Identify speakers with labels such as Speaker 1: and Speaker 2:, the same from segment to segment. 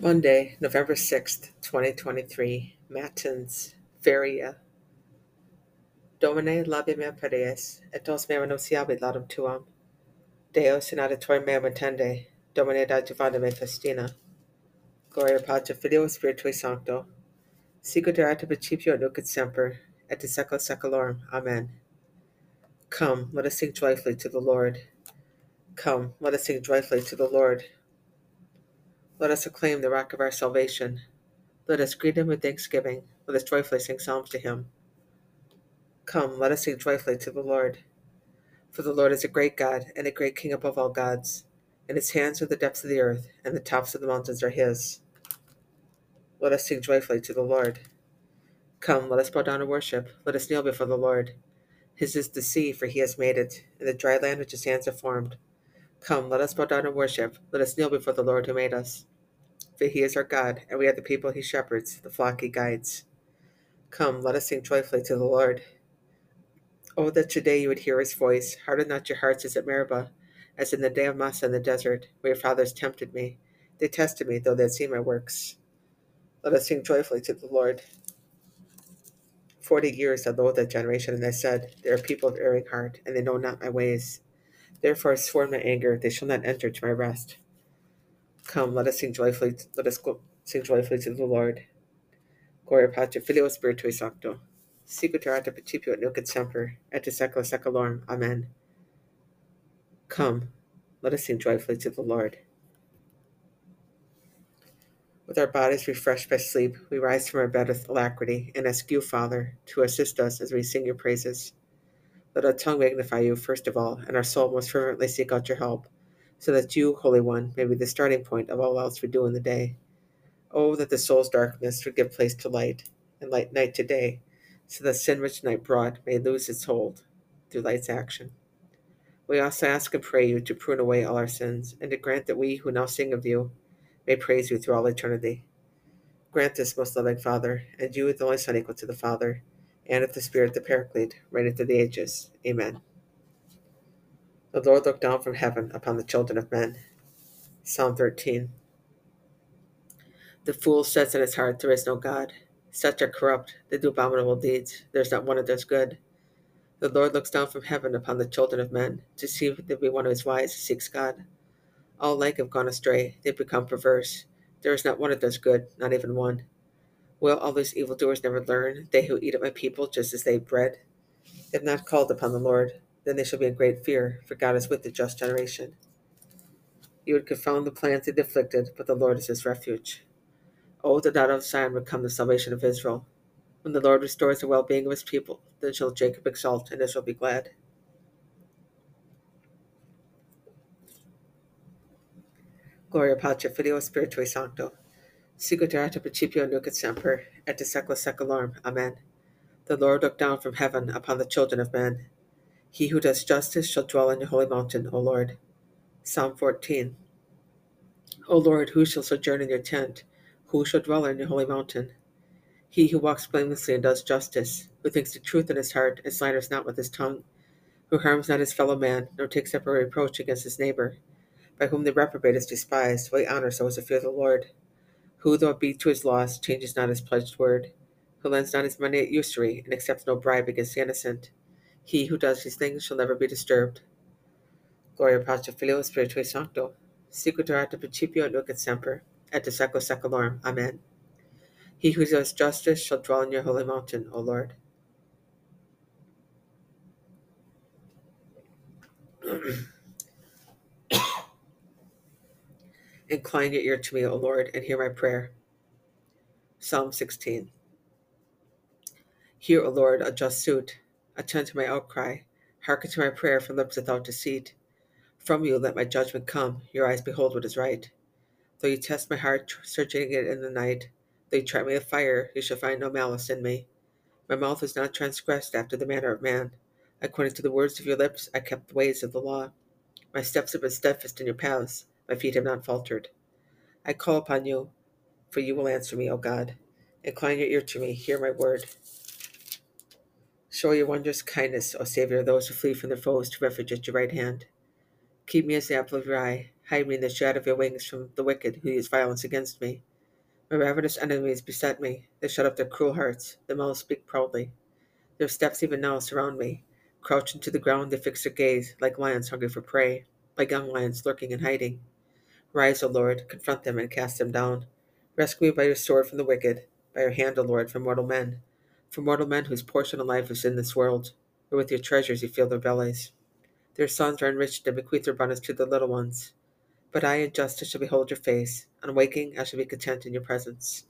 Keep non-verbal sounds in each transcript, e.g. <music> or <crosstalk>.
Speaker 1: Monday, November 6th, 2023, Matins, Feria. Domine labe me pareis, et nos me annunciabi laudum tuam. Deus in auditorium me attende, Domine adjuvanda me festina. Gloria Patri Filio Spiritui Sancto, sicut erat principio et nunc et semper, et in secula seculorum. Amen. Come, let us sing joyfully to the Lord. Come, let us sing joyfully to the Lord. Let us acclaim the rock of our salvation. Let us greet him with thanksgiving. Let us joyfully sing psalms to him. Come, let us sing joyfully to the Lord. For the Lord is a great God and a great King above all gods. And his hands are the depths of the earth, and the tops of the mountains are his. Let us sing joyfully to the Lord. Come, let us bow down and worship. Let us kneel before the Lord. His is the sea, for he has made it, and the dry land which his hands have formed. Come, let us bow down and worship. Let us kneel before the Lord who made us. For he is our God, and we are the people he shepherds, the flock he guides. Come, let us sing joyfully to the Lord. Oh, that today you would hear his voice. Harden not your hearts as at Meribah, as in the day of Massah in the desert, where your fathers tempted me. They tested me, though they had seen my works. Let us sing joyfully to the Lord. Forty years I loathed that generation, and I said, They are people of erring heart, and they know not my ways. Therefore I swore in my anger, They shall not enter to my rest. Come, let us sing joyfully. Let us go, sing joyfully to the Lord. Gloria Patri Filio Spiritui Sancto. Sicut erat ab principio et nunc et semper, et in secula seculorum. Amen. Come, let us sing joyfully to the Lord. With our bodies refreshed by sleep, we rise from our bed with alacrity and ask you, Father, to assist us as we sing your praises. Let our tongue magnify you first of all, and our soul most fervently seek out your help, so that you, Holy One, may be the starting point of all else we do in the day. Oh, that the soul's darkness would give place to light, and light night to day, so that sin which night brought may lose its hold through light's action. We also ask and pray you to prune away all our sins, and to grant that we who now sing of you may praise you through all eternity. Grant this, most loving Father, and you, the only Son equal to the Father, and of the Spirit, the Paraclete, reigneth through the ages. Amen. The Lord looked down from heaven upon the children of men. Psalm 13. The fool says in his heart, There is no God. Such are corrupt, they do abominable deeds. There is not one that does good. The Lord looks down from heaven upon the children of men, to see if there be one who is wise who seeks God. All alike have gone astray, they have become perverse. There is not one that does good, not even one. Will all these evildoers never learn, they who eat at my people just as they bread? They have not called upon the Lord, then they shall be in great fear, for God is with the just generation. You would confound the plans of the afflicted, but the Lord is his refuge. Oh, that out of Zion would come the salvation of Israel. When the Lord restores the well being of his people, then shall Jacob exult, and Israel be glad. Gloria Patri Filio Spiritui Sancto. Sicut erat principio nunc et semper, et de secula seculorum. Amen. The Lord looked down from heaven upon the children of men. He who does justice shall dwell in your holy mountain, O Lord. Psalm 14. O Lord, who shall sojourn in your tent? Who shall dwell in your holy mountain? He who walks blamelessly and does justice, who thinks the truth in his heart and slanders not with his tongue, who harms not his fellow man, nor takes up a reproach against his neighbor, by whom the reprobate is despised, while he honors those who fear the Lord, who, though it be to his loss, changes not his pledged word, who lends not his money at usury, and accepts no bribe against the innocent. He who does these things shall never be disturbed. Gloria Patri Filio Spiritui Sancto, erat ab principio et nunc et semper, et in secula seculorum. Amen. He who does justice shall dwell in your holy mountain, O Lord. <clears throat> Incline your ear to me, O Lord, and hear my prayer. Psalm 16. Hear, O Lord, a just suit. Attend to my outcry. Hearken to my prayer from lips without deceit. From you let my judgment come. Your eyes behold what is right. Though you test my heart, searching it in the night, though you try me with fire, you shall find no malice in me. My mouth was not transgressed after the manner of man. According to the words of your lips, I kept the ways of the law. My steps have been steadfast in your paths. My feet have not faltered. I call upon you, for you will answer me, O God. Incline your ear to me, hear my word. Show your wondrous kindness, O Savior, those who flee from their foes to refuge at your right hand. Keep me as the apple of your eye. Hide me in the shadow of your wings from the wicked who use violence against me. My ravenous enemies beset me. They shut up their cruel hearts. Their mouths speak proudly. Their steps even now surround me. Crouching to the ground, they fix their gaze, like lions hungry for prey, like young lions lurking and hiding. Rise, O Lord, confront them and cast them down. Rescue me by your sword from the wicked, by your hand, O Lord, from mortal men, from mortal men whose portion of life is in this world, where with your treasures you fill their bellies. Their sons are enriched and bequeath their abundance to their little ones. But I in justice shall behold your face, and waking I shall be content in your presence.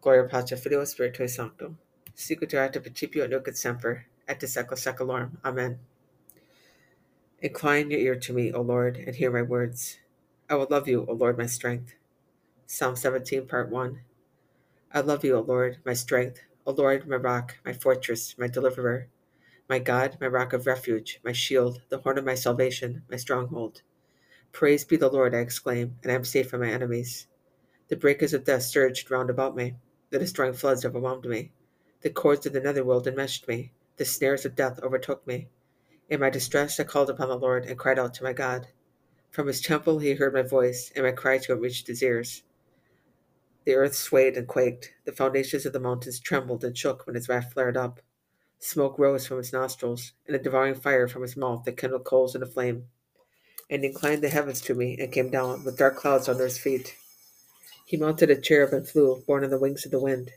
Speaker 1: Gloria Patri Filio Spiritui Sanctum. Sicut erat principio nunc et semper, et de secula seculorum. Amen. Incline your ear to me, O Lord, and hear my words. I will love you, O Lord, my strength. Psalm 17, Part 1. I love you, O Lord, my strength, O Lord, my rock, my fortress, my deliverer, my God, my rock of refuge, my shield, the horn of my salvation, my stronghold. Praise be the Lord, I exclaim, and I am safe from my enemies. The breakers of death surged round about me, the destroying floods overwhelmed me. The cords of the netherworld enmeshed me, the snares of death overtook me. In my distress I called upon the Lord and cried out to my God. From his temple he heard my voice, and my cry to him reached his ears. The earth swayed and quaked, the foundations of the mountains trembled and shook when his wrath flared up. Smoke rose from his nostrils, and a devouring fire from his mouth that kindled coals into flame and he inclined the heavens to me, and came down with dark clouds under his feet. He mounted a cherub and flew, borne on the wings of the wind.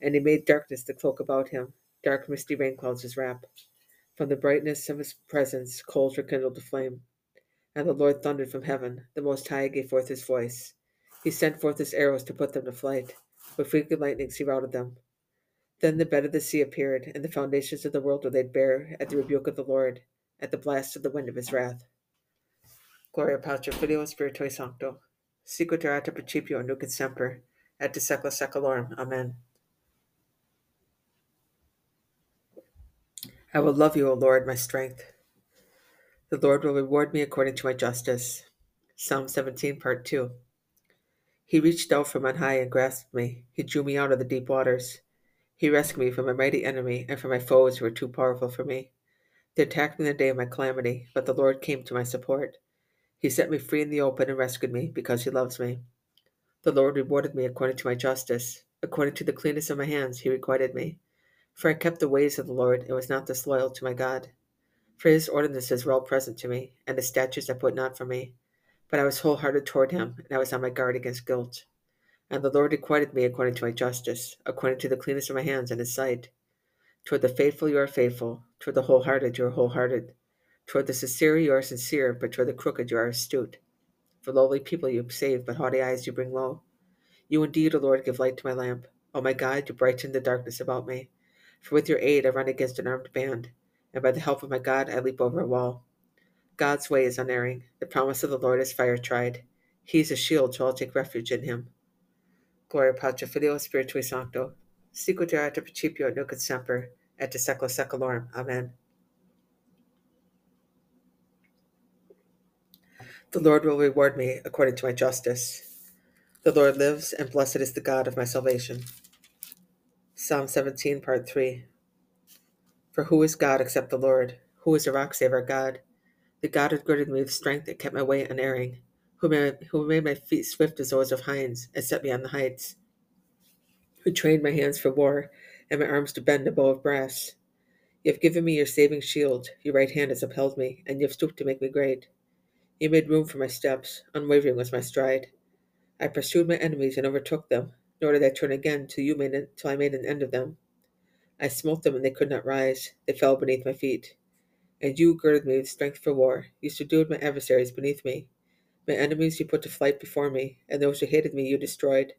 Speaker 1: And he made darkness the cloak about him, dark misty rain clouds his wrap. From the brightness of his presence coals were kindled to flame. And the Lord thundered from heaven, the Most High gave forth his voice. He sent forth his arrows to put them to flight. With frequent lightnings he routed them. Then the bed of the sea appeared, and the foundations of the world were laid bare at the rebuke of the Lord, at the blast of the wind of his wrath. Gloria Patri Filio Spiritui Sancto. Sicut erat principio nunc et semper, et de secula seculorum. Amen. I will love you, O Lord, my strength. The Lord will reward me according to my justice. Psalm 17, Part 2. He reached out from on high and grasped me. He drew me out of the deep waters. He rescued me from a mighty enemy and from my foes who were too powerful for me. They attacked me in the day of my calamity, but the Lord came to my support. He set me free in the open and rescued me because he loves me. The Lord rewarded me according to my justice. According to the cleanness of my hands, he requited me. For I kept the ways of the Lord and was not disloyal to my God. For his ordinances were all present to me, and his statutes I put not from me. But I was wholehearted toward him, and I was on my guard against guilt. And the Lord requited me according to my justice, according to the cleanness of my hands in his sight. Toward the faithful you are faithful, toward the wholehearted you are wholehearted. Toward the sincere you are sincere, but toward the crooked you are astute. For lowly people you save, but haughty eyes you bring low. You indeed, O Lord, give light to my lamp. O my God, you brighten the darkness about me. For with your aid I run against an armed band, and by the help of my God I leap over a wall. God's way is unerring. The promise of the Lord is fire tried. He is a shield, so I'll take refuge in him. Gloria Patri Filio Spiritui Sancto. Sicut erat principio nunc et semper, et de secula seculorum. Amen. The Lord will reward me according to my justice. The Lord lives, and blessed is the God of my salvation. Psalm 17, Part 3. For who is God except the Lord? Who is a rock save our God? The God who girded me with strength that kept my way unerring, who made, who made my feet swift as those of hinds, and set me on the heights, who trained my hands for war, and my arms to bend a bow of brass. You have given me your saving shield, your right hand has upheld me, and you have stooped to make me great. You made room for my steps, unwavering was my stride. I pursued my enemies and overtook them, nor did I turn again till you made till I made an end of them. I smote them and they could not rise; they fell beneath my feet. And you girded me with strength for war. You subdued my adversaries beneath me. My enemies you put to flight before me, and those who hated me you destroyed.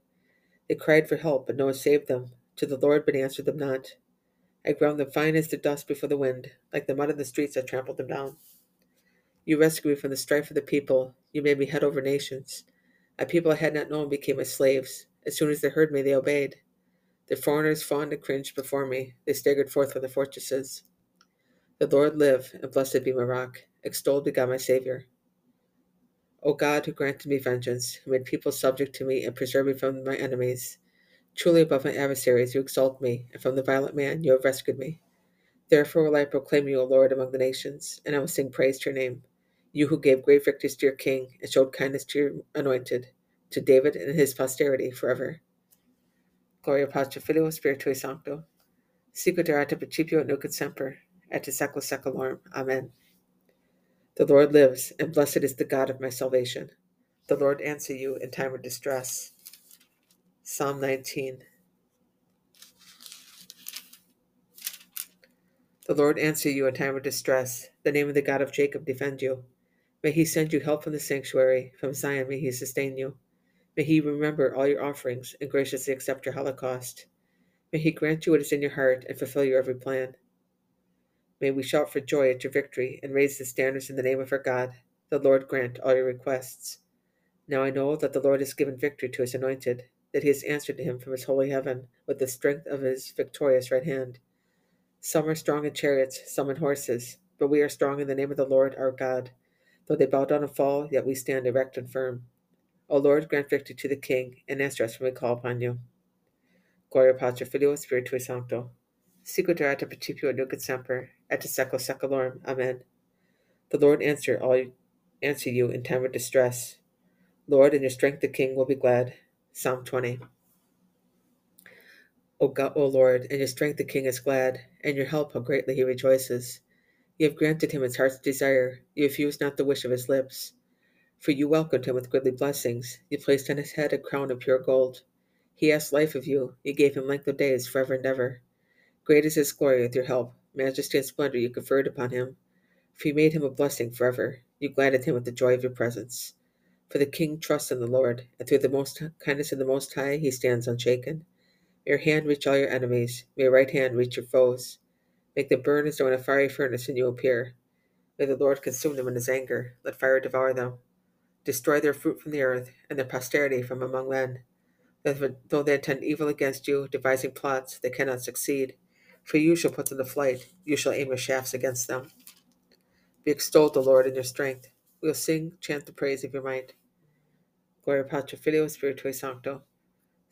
Speaker 1: They cried for help, but no one saved them. To the Lord, but answered them not. I ground them fine as the dust before the wind. Like the mud in the streets, I trampled them down. You rescued me from the strife of the people. You made me head over nations. A people I had not known became my slaves. As soon as they heard me, they obeyed. The foreigners fawned and cringed before me. They staggered forth from the fortresses. The Lord live, and blessed be my rock. Extolled be God my Savior. O God, who granted me vengeance, who made people subject to me and preserved me from my enemies. Truly above my adversaries you exalt me, and from the violent man you have rescued me. Therefore will I proclaim you, O Lord, among the nations, and I will sing praise to your name. You who gave great victories to your king and showed kindness to your anointed, to David and his posterity forever. Gloria Patri Filio Spiritui Sancto, sicut erat principio et nunc et semper, et in secula. Amen. The Lord lives, and blessed is the God of my salvation. The Lord answer you in time of distress. Psalm 19. The Lord answer you in time of distress. The name of the God of Jacob defend you. May he send you help from the sanctuary. From Zion may he sustain you. May he remember all your offerings and graciously accept your holocaust. May he grant you what is in your heart and fulfill your every plan. May we shout for joy at your victory and raise the standards in the name of our God. The Lord grant all your requests. Now I know that the Lord has given victory to his anointed, that he has answered to him from his holy heaven with the strength of his victorious right hand. Some are strong in chariots, some in horses, but we are strong in the name of the Lord our God. Though they bow down and fall, yet we stand erect and firm. O Lord, grant victory to the King, and answer us when we call upon you. Gloria Patri Filio Spiritui Sancto. Sicut erat principio nunc et semper, et in secula seculorum. Amen. The Lord answer all answer you in time of distress. Lord, in your strength the King will be glad. Psalm 20. O God, O Lord, in your strength the King is glad, and your help how greatly he rejoices. You have granted him his heart's desire. You refused not the wish of his lips. For you welcomed him with goodly blessings. You placed on his head a crown of pure gold. He asked life of you. You gave him length of days forever and ever. Great is his glory with your help. Majesty and splendor you conferred upon him. For you made him a blessing forever. You gladdened him with the joy of your presence. For the king trusts in the Lord, and through the most kindness of the Most High he stands unshaken. May your hand reach all your enemies. May your right hand reach your foes. Make them burn as though in a fiery furnace when you appear. May the Lord consume them in his anger. Let fire devour them. Destroy their fruit from the earth, and their posterity from among men. Though they intend evil against you, devising plots, they cannot succeed. For you shall put them to flight. You shall aim your shafts against them. Be extolled, the Lord, in your strength. We will sing, chant the praise of your might. Gloria Patri Filio Spiritui Sancto.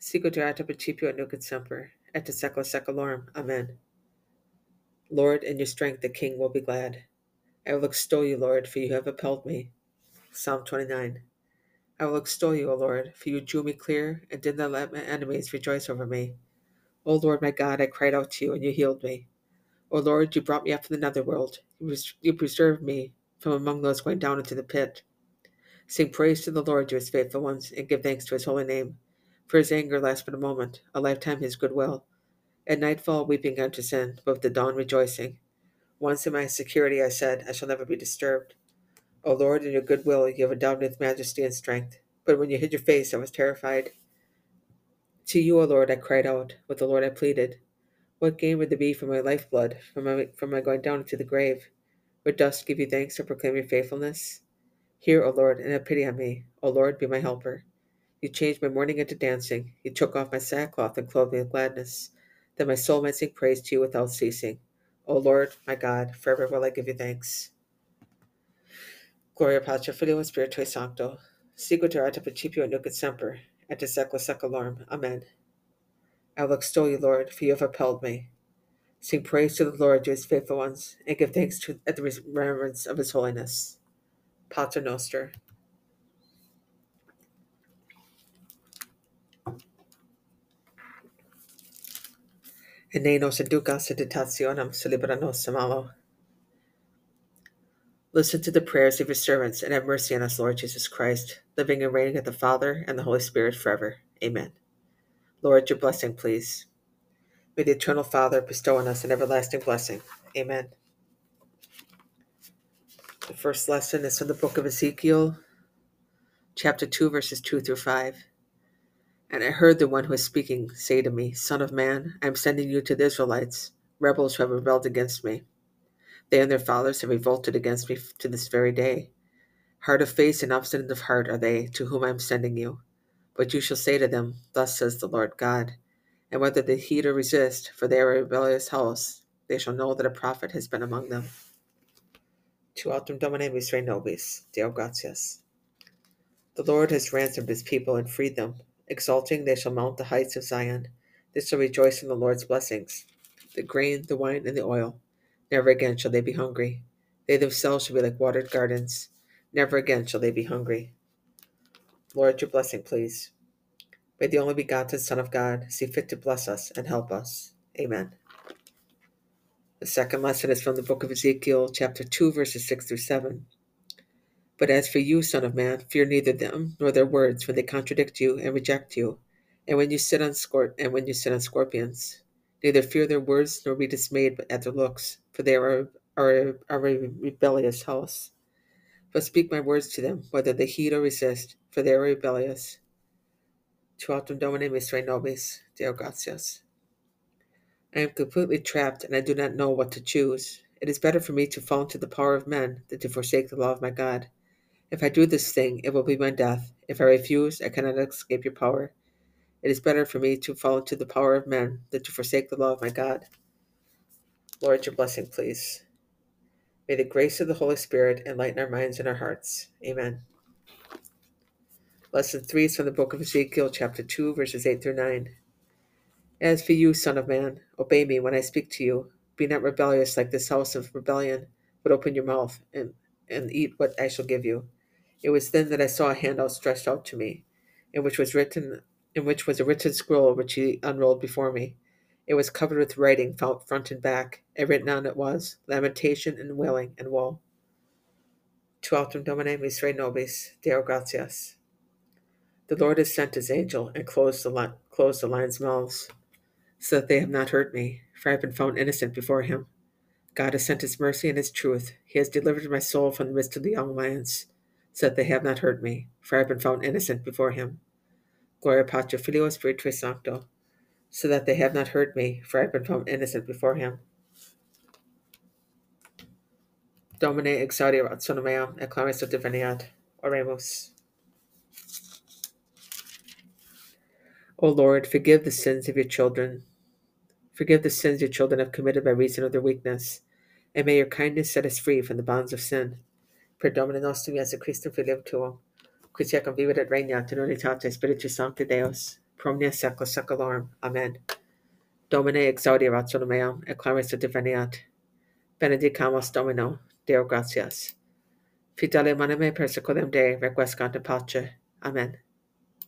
Speaker 1: Sicut erat principio et nunc et semper, et in secula seculorum. Amen. Lord, in your strength the king will be glad. I will extol you, Lord, for you have upheld me. Psalm 29. I will extol you, O Lord, for you drew me clear and did not let my enemies rejoice over me. O Lord my God, I cried out to you, and you healed me. O Lord, you brought me up from the netherworld. You preserved me from among those going down into the pit. Sing praise to the Lord, you his faithful ones, and give thanks to his holy name. For his anger lasts but a moment, a lifetime his goodwill. At nightfall, weeping unto sin, but with the dawn rejoicing. Once in my security I said, I shall never be disturbed. O Lord, in your goodwill you have endowed me with majesty and strength. But when you hid your face, I was terrified. To you, O Lord, I cried out. With the Lord I pleaded. What gain would there be for my lifeblood, from my, from my going down into the grave? Would dust give you thanks or proclaim your faithfulness? Hear, O Lord, and have pity on me. O Lord, be my helper. You changed my mourning into dancing. You took off my sackcloth and clothed me with gladness, that my soul might sing praise to you without ceasing. O Lord, my God, forever will I give you thanks. Gloria Patri Filio Spiritui Sancto. Sicut erat principio et nunc et semper, et in secula seculorum. Amen. I will extol you, Lord, for you have upheld me. Sing praise to the Lord, to his faithful ones, and give thanks to, at the remembrance of his holiness. Pater Noster. And ne nos inducas in tentationem, a malo. Listen to the prayers of your servants and have mercy on us, Lord Jesus Christ, living and reigning with the Father and the Holy Spirit forever. Amen. Lord, your blessing, please. May the eternal Father bestow on us an everlasting blessing. Amen. The first lesson is from the book of Ezekiel, chapter 2, verses 2 through 5. And I heard the one who was speaking say to me, Son of man, I am sending you to the Israelites, rebels who have rebelled against me. They and their fathers have revolted against me to this very day. Hard of face and obstinate of heart are they to whom I am sending you. But you shall say to them, Thus says the Lord God. And whether they heed or resist, for they are a rebellious house, they shall know that a prophet has been among them. Tu autem domine misre nobis, Deo gratias. The Lord has ransomed his people and freed them. Exulting, they shall mount the heights of Zion. They shall rejoice in the Lord's blessings. The grain, the wine, and the oil. Never again shall they be hungry. They themselves shall be like watered gardens, Never again shall they be hungry. Lord, your blessing, please. May the only begotten Son of God see fit to bless us and help us. Amen. The second lesson is from the book of Ezekiel, chapter 2, verses 6 through 7. But as for you, Son of Man, fear neither them nor their words when they contradict you and reject you, and when you sit on scor- and when you sit on scorpions. Neither fear their words nor be dismayed at their looks, for they are, are, are a rebellious house. But speak my words to them, whether they heed or resist, for they are rebellious. Tu autem domine misre nobis, Deo gratias. I am completely trapped, and I do not know what to choose. It is better for me to fall into the power of men than to forsake the law of my God. If I do this thing, it will be my death. If I refuse, I cannot escape your power. It is better for me to fall into the power of men than to forsake the law of my God. Lord, your blessing, please. May the grace of the Holy Spirit enlighten our minds and our hearts. Amen. Lesson 3 is from the book of Ezekiel, chapter 2, verses 8 through 9. As for you, Son of Man, obey me when I speak to you. Be not rebellious like this house of rebellion, but open your mouth and, and eat what I shall give you. It was then that I saw a hand outstretched out to me, in which was written in which was a written scroll which he unrolled before me. It was covered with writing front and back, and written on it was lamentation and wailing and woe. Tu autem domine misere nobis, Deo gratias. The Lord has sent his angel and closed the, li- closed the lions' mouths, so that they have not hurt me, for I have been found innocent before him. God has sent his mercy and his truth. He has delivered my soul from the midst of the young lions, so that they have not hurt me, for I have been found innocent before him. Gloria Patri Filio Spiritui Sancto, so that they have not hurt me, for I have been found innocent before him. Domine exaudia rationem meam, et claris diviniat. Oremus. O Lord, forgive the sins of your children. Forgive the sins your children have committed by reason of their weakness, and may your kindness set us free from the bonds of sin. Per Domine nostrum Iesu Christum filium tuum, qui secum vivit et regnat in unitate Spiritus Sancti Deus, pro omnia secula seculorum. Amen. Domine exaudia rationem meam, et claris diviniat. Benedicamus Domino, Deo gratias. Fidelium anime perseculum Dei requiescant in pace. Amen.